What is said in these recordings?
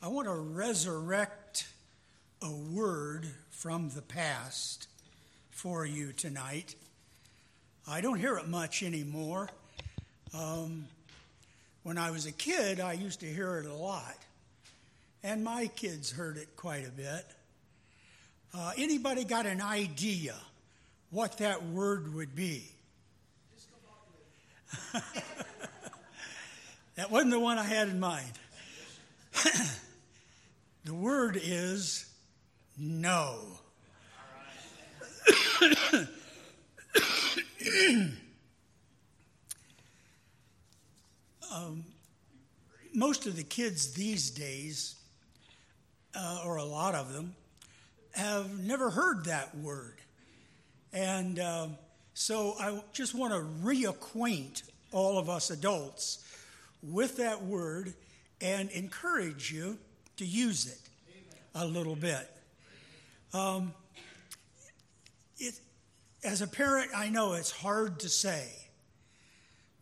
I want to resurrect a word from the past for you tonight. I don't hear it much anymore. Um, when I was a kid, I used to hear it a lot, and my kids heard it quite a bit. Uh, anybody got an idea what that word would be? that wasn't the one I had in mind. the word is no. um, most of the kids these days, uh, or a lot of them, have never heard that word. And uh, so I just want to reacquaint all of us adults with that word and encourage you to use it a little bit. Um, it, as a parent, I know it's hard to say,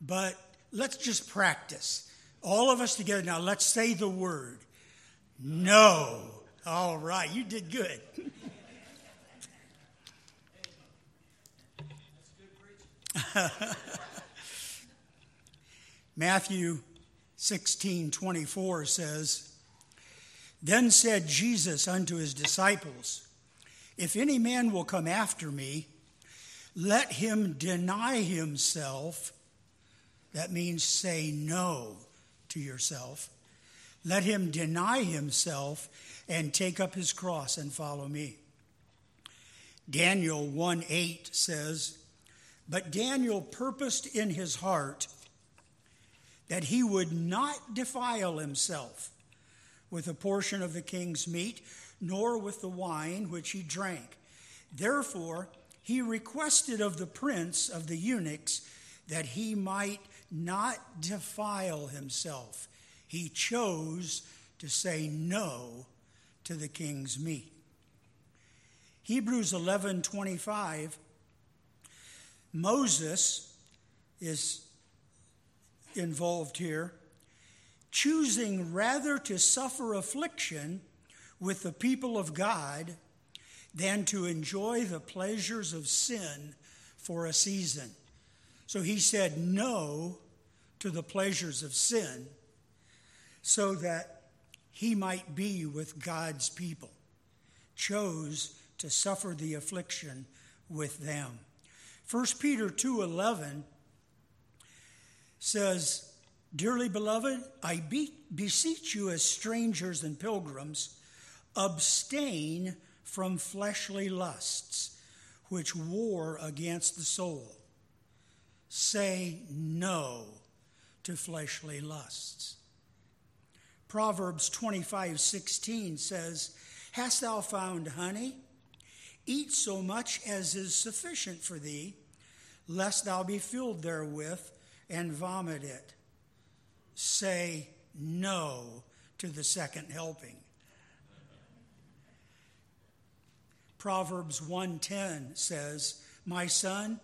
but let's just practice. All of us together now, let's say the word no. All right, you did good. Matthew 16 24 says, Then said Jesus unto his disciples, If any man will come after me, let him deny himself. That means say no to yourself. Let him deny himself and take up his cross and follow me. Daniel 1 8 says, But Daniel purposed in his heart that he would not defile himself with a portion of the king's meat, nor with the wine which he drank. Therefore, he requested of the prince of the eunuchs that he might not defile himself. He chose to say no to the king's meat. Hebrews 11:25 Moses is involved here, choosing rather to suffer affliction with the people of God than to enjoy the pleasures of sin for a season. So he said no to the pleasures of sin so that he might be with God's people. Chose to suffer the affliction with them. 1 Peter 2:11 says, Dearly beloved, I be- beseech you as strangers and pilgrims, abstain from fleshly lusts which war against the soul. Say no to fleshly lusts. Proverbs 25 16 says, Hast thou found honey? Eat so much as is sufficient for thee, lest thou be filled therewith and vomit it. Say no to the second helping. Proverbs 1:10 says, "My son,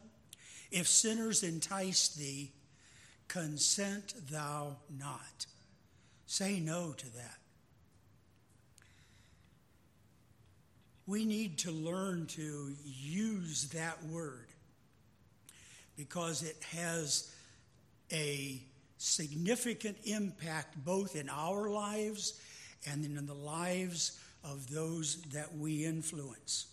if sinners entice thee, consent thou not." Say no to that. We need to learn to use that word because it has a significant impact both in our lives and in the lives of those that we influence.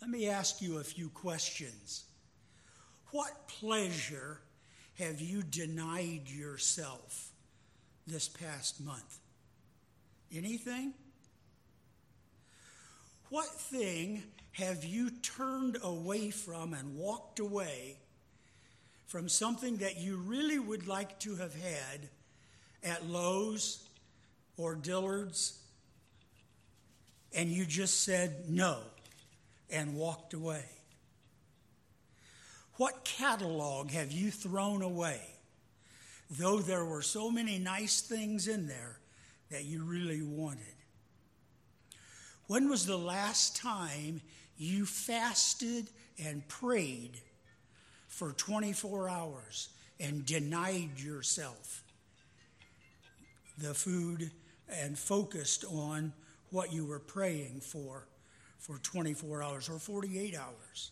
Let me ask you a few questions. What pleasure have you denied yourself this past month? Anything? What thing have you turned away from and walked away from something that you really would like to have had at Lowe's or Dillard's, and you just said no and walked away? What catalog have you thrown away, though there were so many nice things in there that you really wanted? When was the last time you fasted and prayed for 24 hours and denied yourself the food and focused on what you were praying for for 24 hours or 48 hours.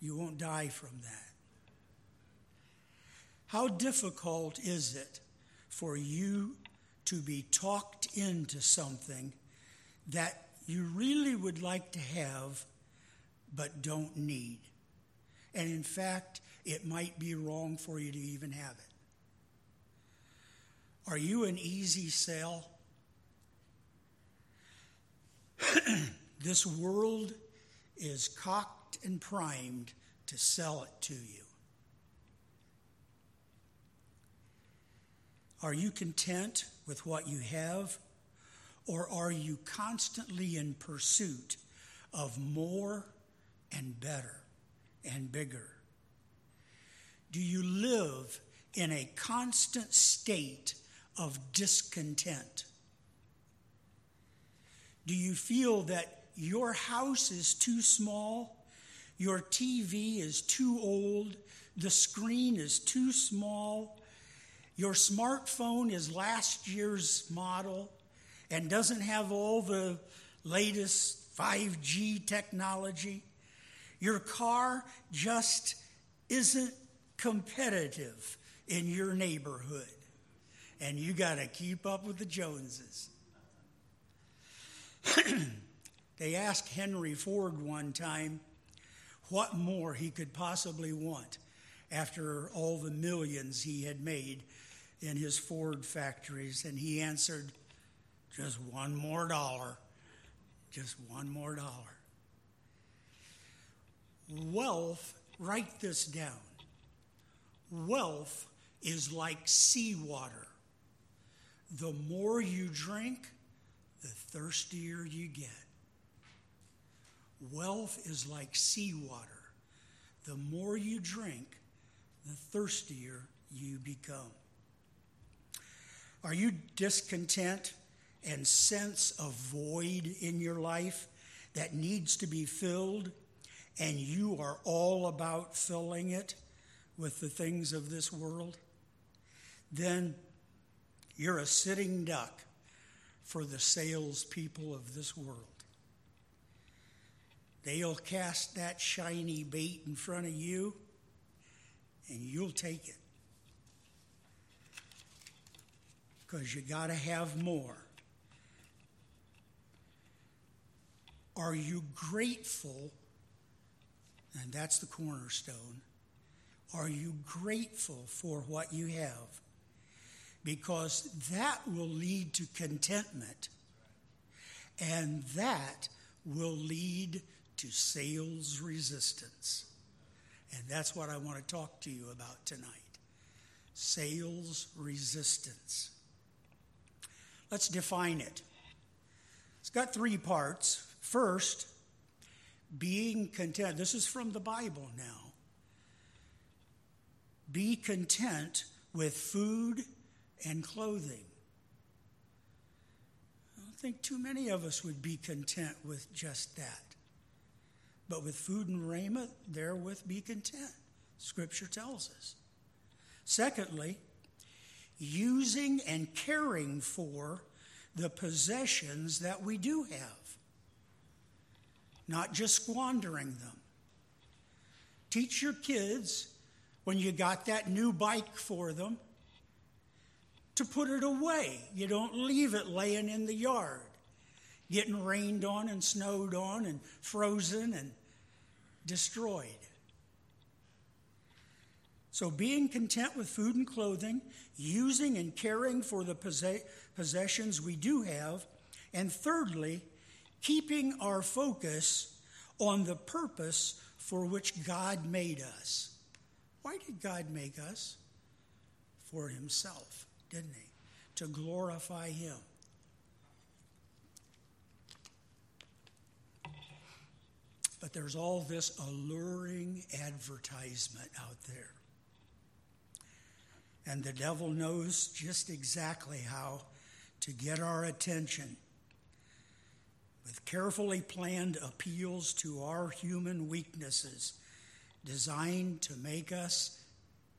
You won't die from that. How difficult is it for you to be talked into something that you really would like to have but don't need? And in fact, it might be wrong for you to even have it. Are you an easy sell? this world is cocked and primed to sell it to you. Are you content with what you have? Or are you constantly in pursuit of more and better and bigger? Do you live in a constant state of discontent? Do you feel that your house is too small, your TV is too old, the screen is too small, your smartphone is last year's model and doesn't have all the latest 5G technology. Your car just isn't competitive in your neighborhood. And you got to keep up with the Joneses. they asked Henry Ford one time what more he could possibly want after all the millions he had made in his Ford factories, and he answered, Just one more dollar. Just one more dollar. Wealth, write this down. Wealth is like seawater. The more you drink, the thirstier you get. Wealth is like seawater. The more you drink, the thirstier you become. Are you discontent and sense a void in your life that needs to be filled, and you are all about filling it with the things of this world? Then you're a sitting duck for the salespeople of this world. They'll cast that shiny bait in front of you, and you'll take it. because you got to have more. Are you grateful? And that's the cornerstone. Are you grateful for what you have? Because that will lead to contentment, and that will lead to sales resistance. And that's what I want to talk to you about tonight sales resistance. Let's define it. It's got three parts. First, being content. This is from the Bible now. Be content with food and clothing. I don't think too many of us would be content with just that. But with food and raiment, therewith be content. Scripture tells us. Secondly, using and caring for the possessions that we do have, not just squandering them. Teach your kids when you got that new bike for them to put it away. You don't leave it laying in the yard, getting rained on and snowed on and frozen and destroyed. So, being content with food and clothing, using and caring for the possessions we do have, and thirdly, keeping our focus on the purpose for which God made us. Why did God make us? For Himself, didn't He? To glorify Him. But there's all this alluring advertisement out there. And the devil knows just exactly how to get our attention with carefully planned appeals to our human weaknesses designed to make us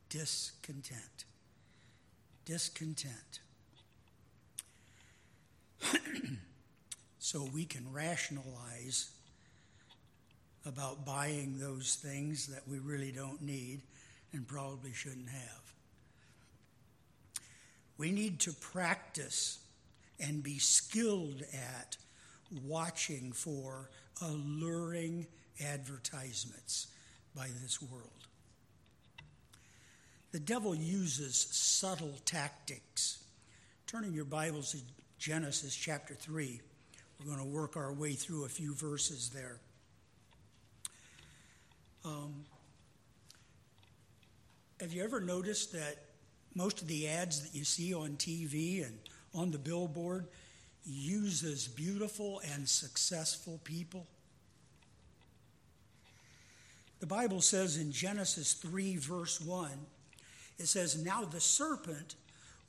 discontent. Discontent. so we can rationalize about buying those things that we really don't need and probably shouldn't have. We need to practice and be skilled at watching for alluring advertisements by this world. The devil uses subtle tactics. Turning your Bibles to Genesis chapter 3, we're going to work our way through a few verses there. Um, have you ever noticed that most of the ads that you see on TV and on the billboard uses beautiful and successful people? The Bible says in Genesis 3, verse 1, it says, Now the serpent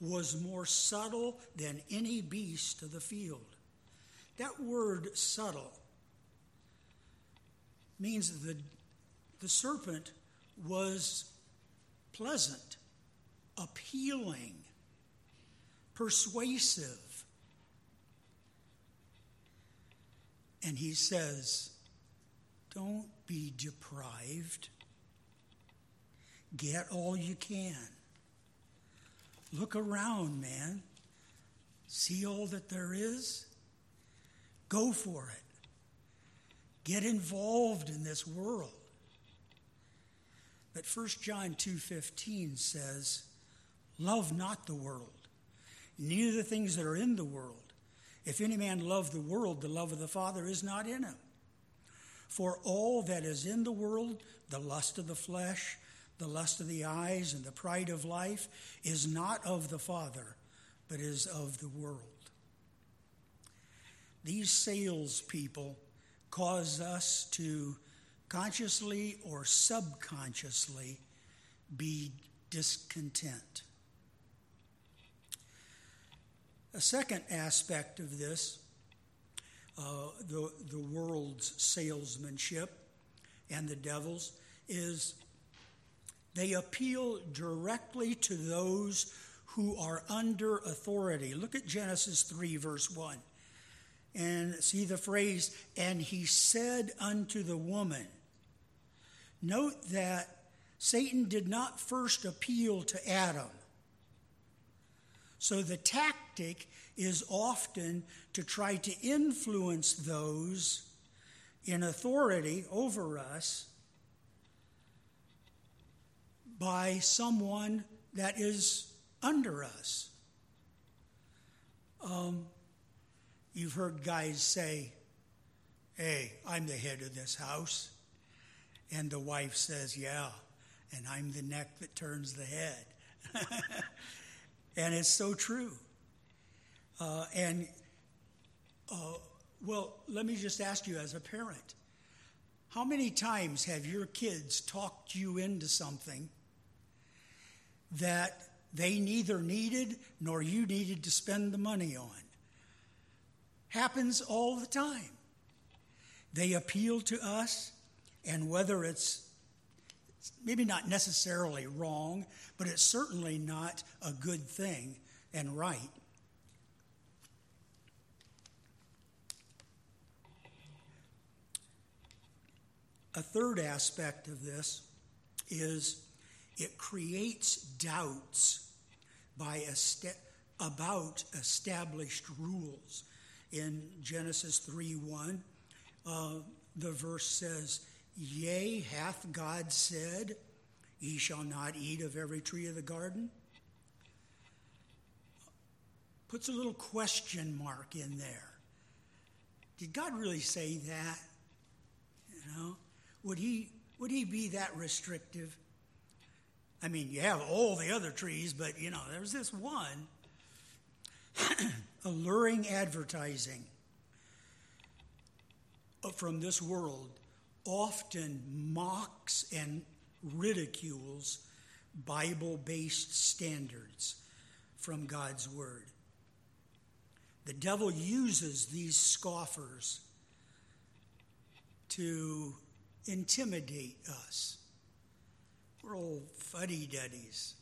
was more subtle than any beast of the field. That word subtle means the, the serpent was pleasant, appealing, persuasive. And he says, Don't be deprived. Get all you can. Look around, man. See all that there is? Go for it. Get involved in this world. But 1 John 2:15 says, "Love not the world, neither the things that are in the world. If any man love the world, the love of the Father is not in him. For all that is in the world, the lust of the flesh, the lust of the eyes, and the pride of life, is not of the Father, but is of the world." These salespeople cause us to consciously or subconsciously be discontent. A second aspect of this, uh, the, the world's salesmanship and the devil's, is they appeal directly to those who are under authority. Look at Genesis 3, verse 1. And see the phrase, and he said unto the woman, Note that Satan did not first appeal to Adam. So the tactic is often to try to influence those in authority over us by someone that is under us. Um, you've heard guys say, Hey, I'm the head of this house. And the wife says, Yeah, and I'm the neck that turns the head. and it's so true. Uh, and, uh, well, let me just ask you as a parent how many times have your kids talked you into something that they neither needed nor you needed to spend the money on? Happens all the time. They appeal to us and whether it's maybe not necessarily wrong, but it's certainly not a good thing and right. A third aspect of this is it creates doubts by about established rules. In Genesis 3 1, uh, the verse says, Yea, hath God said, Ye shall not eat of every tree of the garden? Puts a little question mark in there. Did God really say that? You know, would he would he be that restrictive? I mean, you have all the other trees, but you know, there's this one alluring advertising uh, from this world often mocks and ridicules Bible based standards from God's Word. The devil uses these scoffers to intimidate us. We're old fuddy duddies,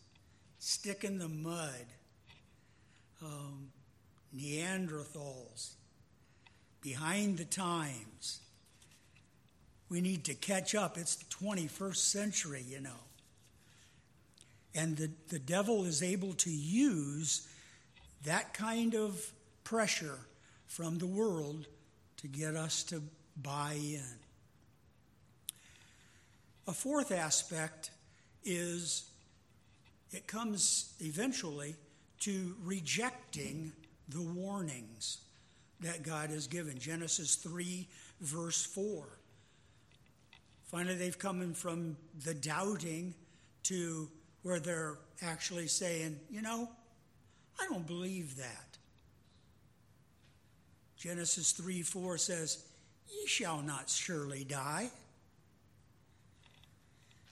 stick in the mud, um, Neanderthals, behind the times. We need to catch up. It's the 21st century, you know. And the, the devil is able to use that kind of pressure from the world to get us to buy in. A fourth aspect is it comes eventually to rejecting the warnings that God has given. Genesis 3, verse 4. Finally, they've come from the doubting to where they're actually saying, you know, I don't believe that. Genesis 3 4 says, Ye shall not surely die.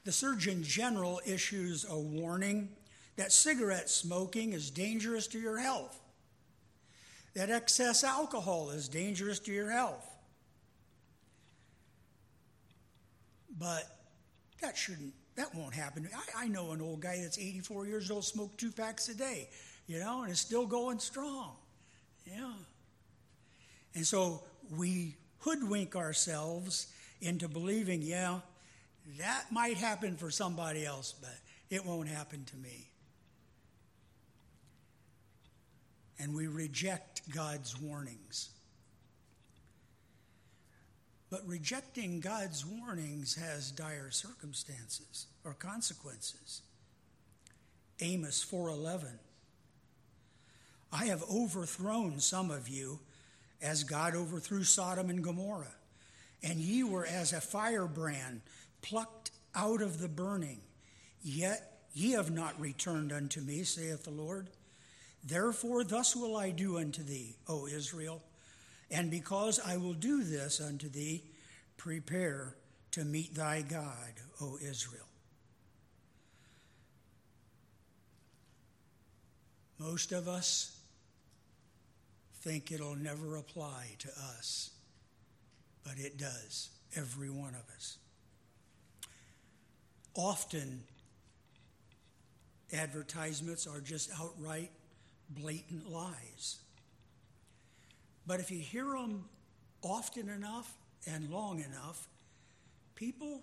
The Surgeon General issues a warning that cigarette smoking is dangerous to your health, that excess alcohol is dangerous to your health. But that shouldn't, that won't happen. I, I know an old guy that's 84 years old, smoked two packs a day, you know, and is still going strong. Yeah. And so we hoodwink ourselves into believing, yeah, that might happen for somebody else, but it won't happen to me. And we reject God's warnings. But rejecting God's warnings has dire circumstances or consequences. Amos 4:11 I have overthrown some of you as God overthrew Sodom and Gomorrah and ye were as a firebrand plucked out of the burning. Yet ye have not returned unto me, saith the Lord. Therefore, thus will I do unto thee, O Israel. And because I will do this unto thee, prepare to meet thy God, O Israel. Most of us think it'll never apply to us, but it does, every one of us often advertisements are just outright blatant lies. But if you hear them often enough and long enough, people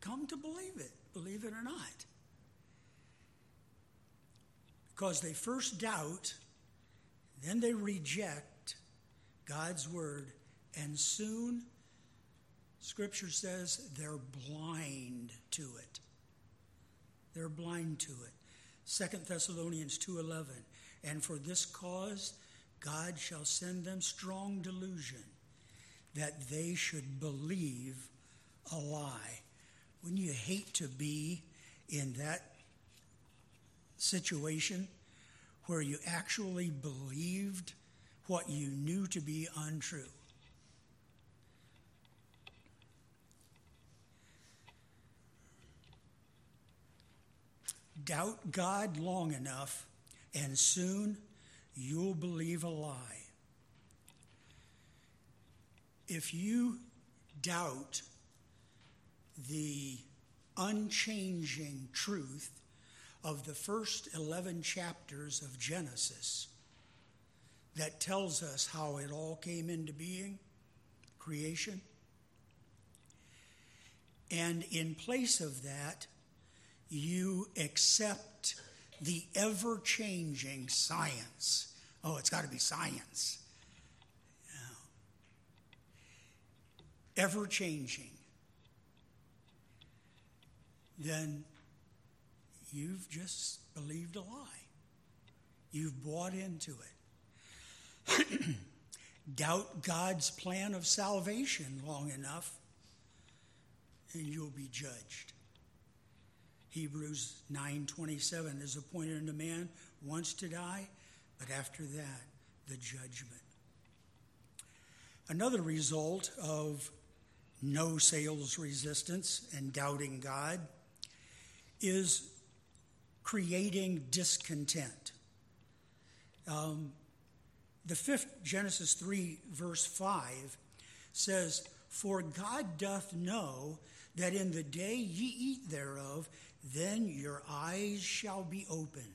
come to believe it, believe it or not. Because they first doubt, then they reject God's word, and soon Scripture says they're blind to it. They're blind to it. Second Thessalonians 2:11 And for this cause God shall send them strong delusion that they should believe a lie. Wouldn't you hate to be in that situation where you actually believed what you knew to be untrue? Doubt God long enough, and soon you'll believe a lie. If you doubt the unchanging truth of the first 11 chapters of Genesis that tells us how it all came into being, creation. And in place of that, you accept the ever changing science. Oh, it's got to be science. Ever changing. Then you've just believed a lie. You've bought into it. Doubt God's plan of salvation long enough, and you'll be judged. Hebrews 9:27 is appointed unto man once to die, but after that the judgment. Another result of no sales resistance and doubting God is creating discontent. Um, the fifth Genesis 3, verse 5 says, For God doth know that in the day ye eat thereof, then your eyes shall be opened.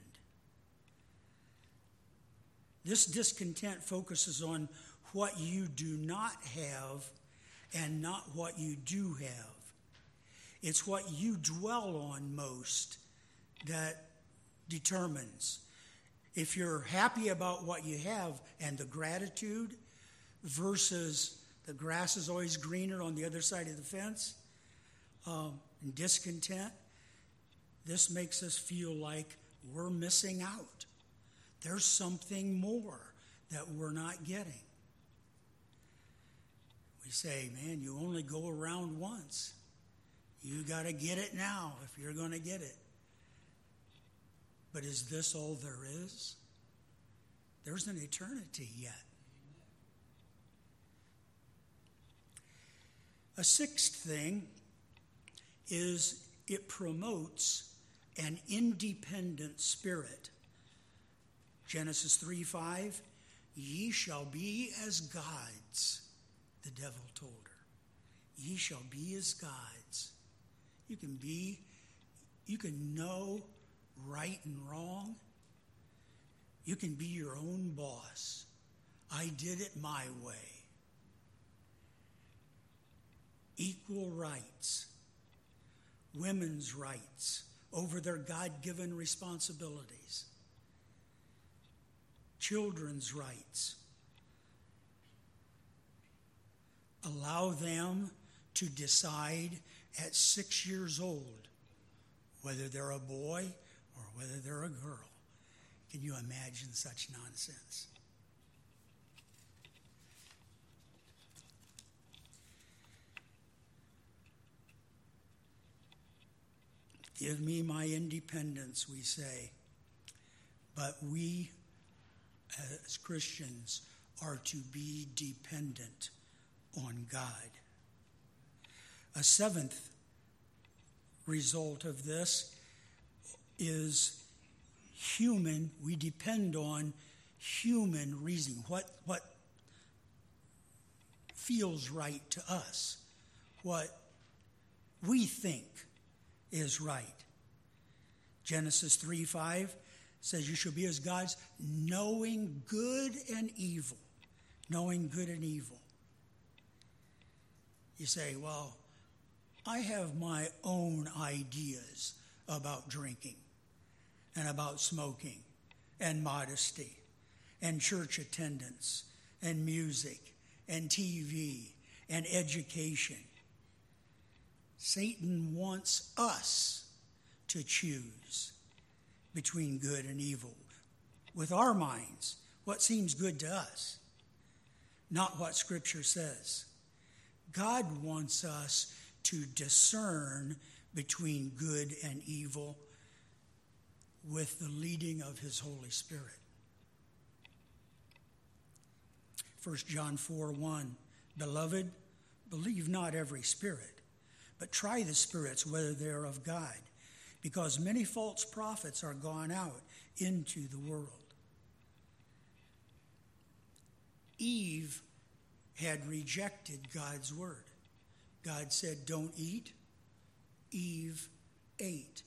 This discontent focuses on what you do not have and not what you do have. It's what you dwell on most that determines if you're happy about what you have and the gratitude versus the grass is always greener on the other side of the fence um, and discontent, this makes us feel like we're missing out. There's something more that we're not getting. We say, man, you only go around once. You got to get it now if you're going to get it. But is this all there is? There's an eternity yet. A sixth thing is it promotes an independent spirit. Genesis 3 5, ye shall be as gods, the devil told her. Ye shall be as gods. You can be, you can know right and wrong. You can be your own boss. I did it my way. Equal rights, women's rights over their God given responsibilities, children's rights. Allow them to decide at six years old whether they're a boy or whether they're a girl. Can you imagine such nonsense? Give me my independence, we say. But we, as Christians, are to be dependent on God. A seventh result of this is human, we depend on human reasoning, what, what feels right to us, what we think is right. Genesis 3 5 says, You shall be as gods, knowing good and evil. Knowing good and evil. You say, Well, I have my own ideas about drinking and about smoking and modesty and church attendance and music and TV and education. Satan wants us to choose between good and evil with our minds, what seems good to us, not what Scripture says. God wants us to discern between good and evil with the leading of his Holy Spirit. 1 John 4 1 Beloved, believe not every spirit, but try the spirits whether they are of God, because many false prophets are gone out into the world. Eve had rejected God's word. God said, Don't eat. Eve ate.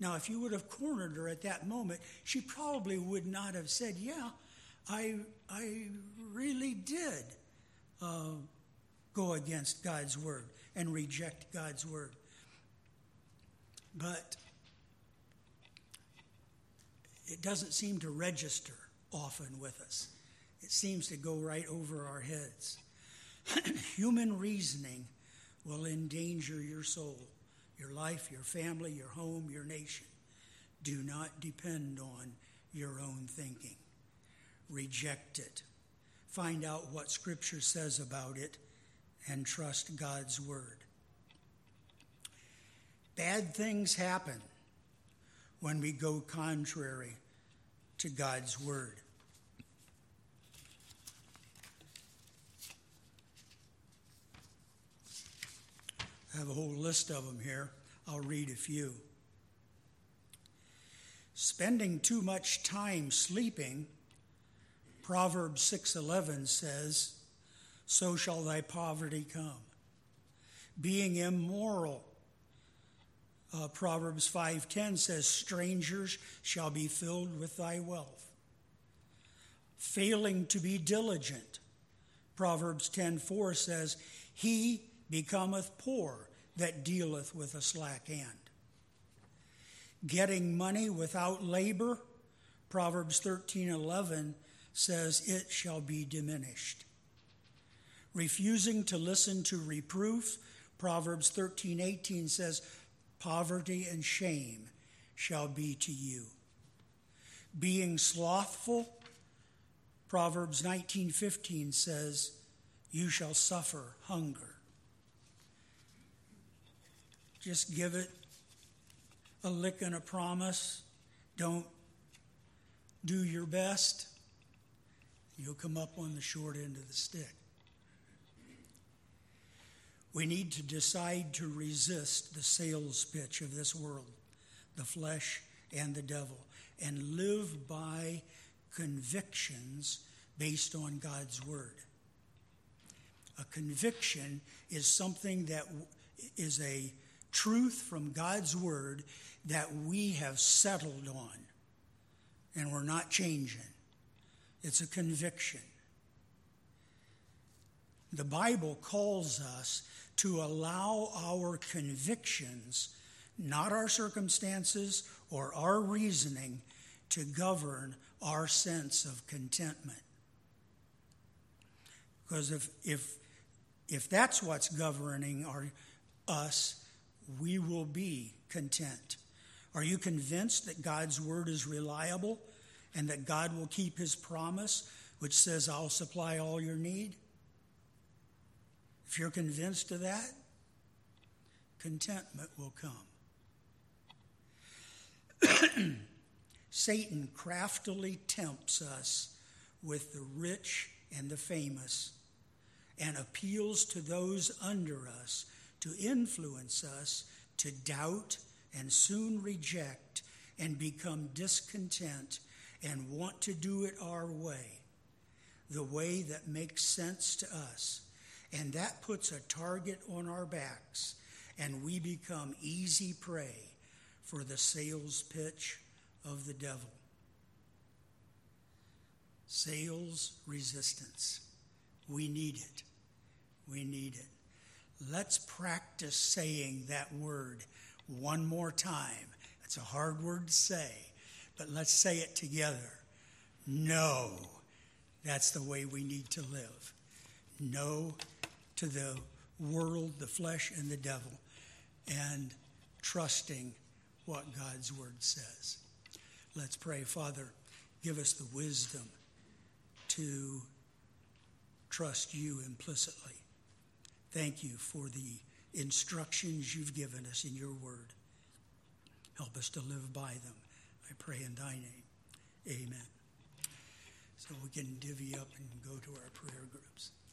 Now, if you would have cornered her at that moment, she probably would not have said, Yeah, I, I really did uh, go against God's word and reject God's word. But it doesn't seem to register often with us. It seems to go right over our heads. Human reasoning will endanger your soul, your life, your family, your home, your nation. Do not depend on your own thinking. Reject it. Find out what Scripture says about it and trust God's Word. Bad things happen when we go contrary to God's Word. I have a whole list of them here. I'll read a few. Spending too much time sleeping, Proverbs 6:11 says, "So shall thy poverty come." Being immoral, uh, Proverbs 5:10 says, "Strangers shall be filled with thy wealth." failing to be diligent. Proverbs 10:4 says, "He becometh poor that dealeth with a slack hand." Getting money without labor, Proverbs 13:11 says, "It shall be diminished." Refusing to listen to reproof, Proverbs 13:18 says, "Poverty and shame shall be to you." Being slothful, Proverbs 19:15 says, "You shall suffer hunger." Just give it a lick and a promise. Don't do your best. You'll come up on the short end of the stick. We need to decide to resist the sales pitch of this world, the flesh and the devil, and live by convictions based on God's word. A conviction is something that is a truth from God's word that we have settled on and we're not changing. It's a conviction. The Bible calls us to allow our convictions, not our circumstances or our reasoning, to govern our sense of contentment. Because if, if, if that's what's governing our, us, we will be content. Are you convinced that God's word is reliable and that God will keep his promise, which says, I'll supply all your need? If you're convinced of that, contentment will come. Satan craftily tempts us with the rich and the famous and appeals to those under us to influence us to doubt and soon reject and become discontent and want to do it our way, the way that makes sense to us. And that puts a target on our backs, and we become easy prey for the sales pitch of the devil. Sales resistance. We need it. We need it. Let's practice saying that word one more time. It's a hard word to say, but let's say it together. No. That's the way we need to live. No to the world, the flesh, and the devil, and trusting what God's word says. Let's pray. Father, give us the wisdom to trust you implicitly. Thank you for the instructions you've given us in your word. Help us to live by them. I pray in thy name. Amen. So we can divvy up and go to our prayer groups.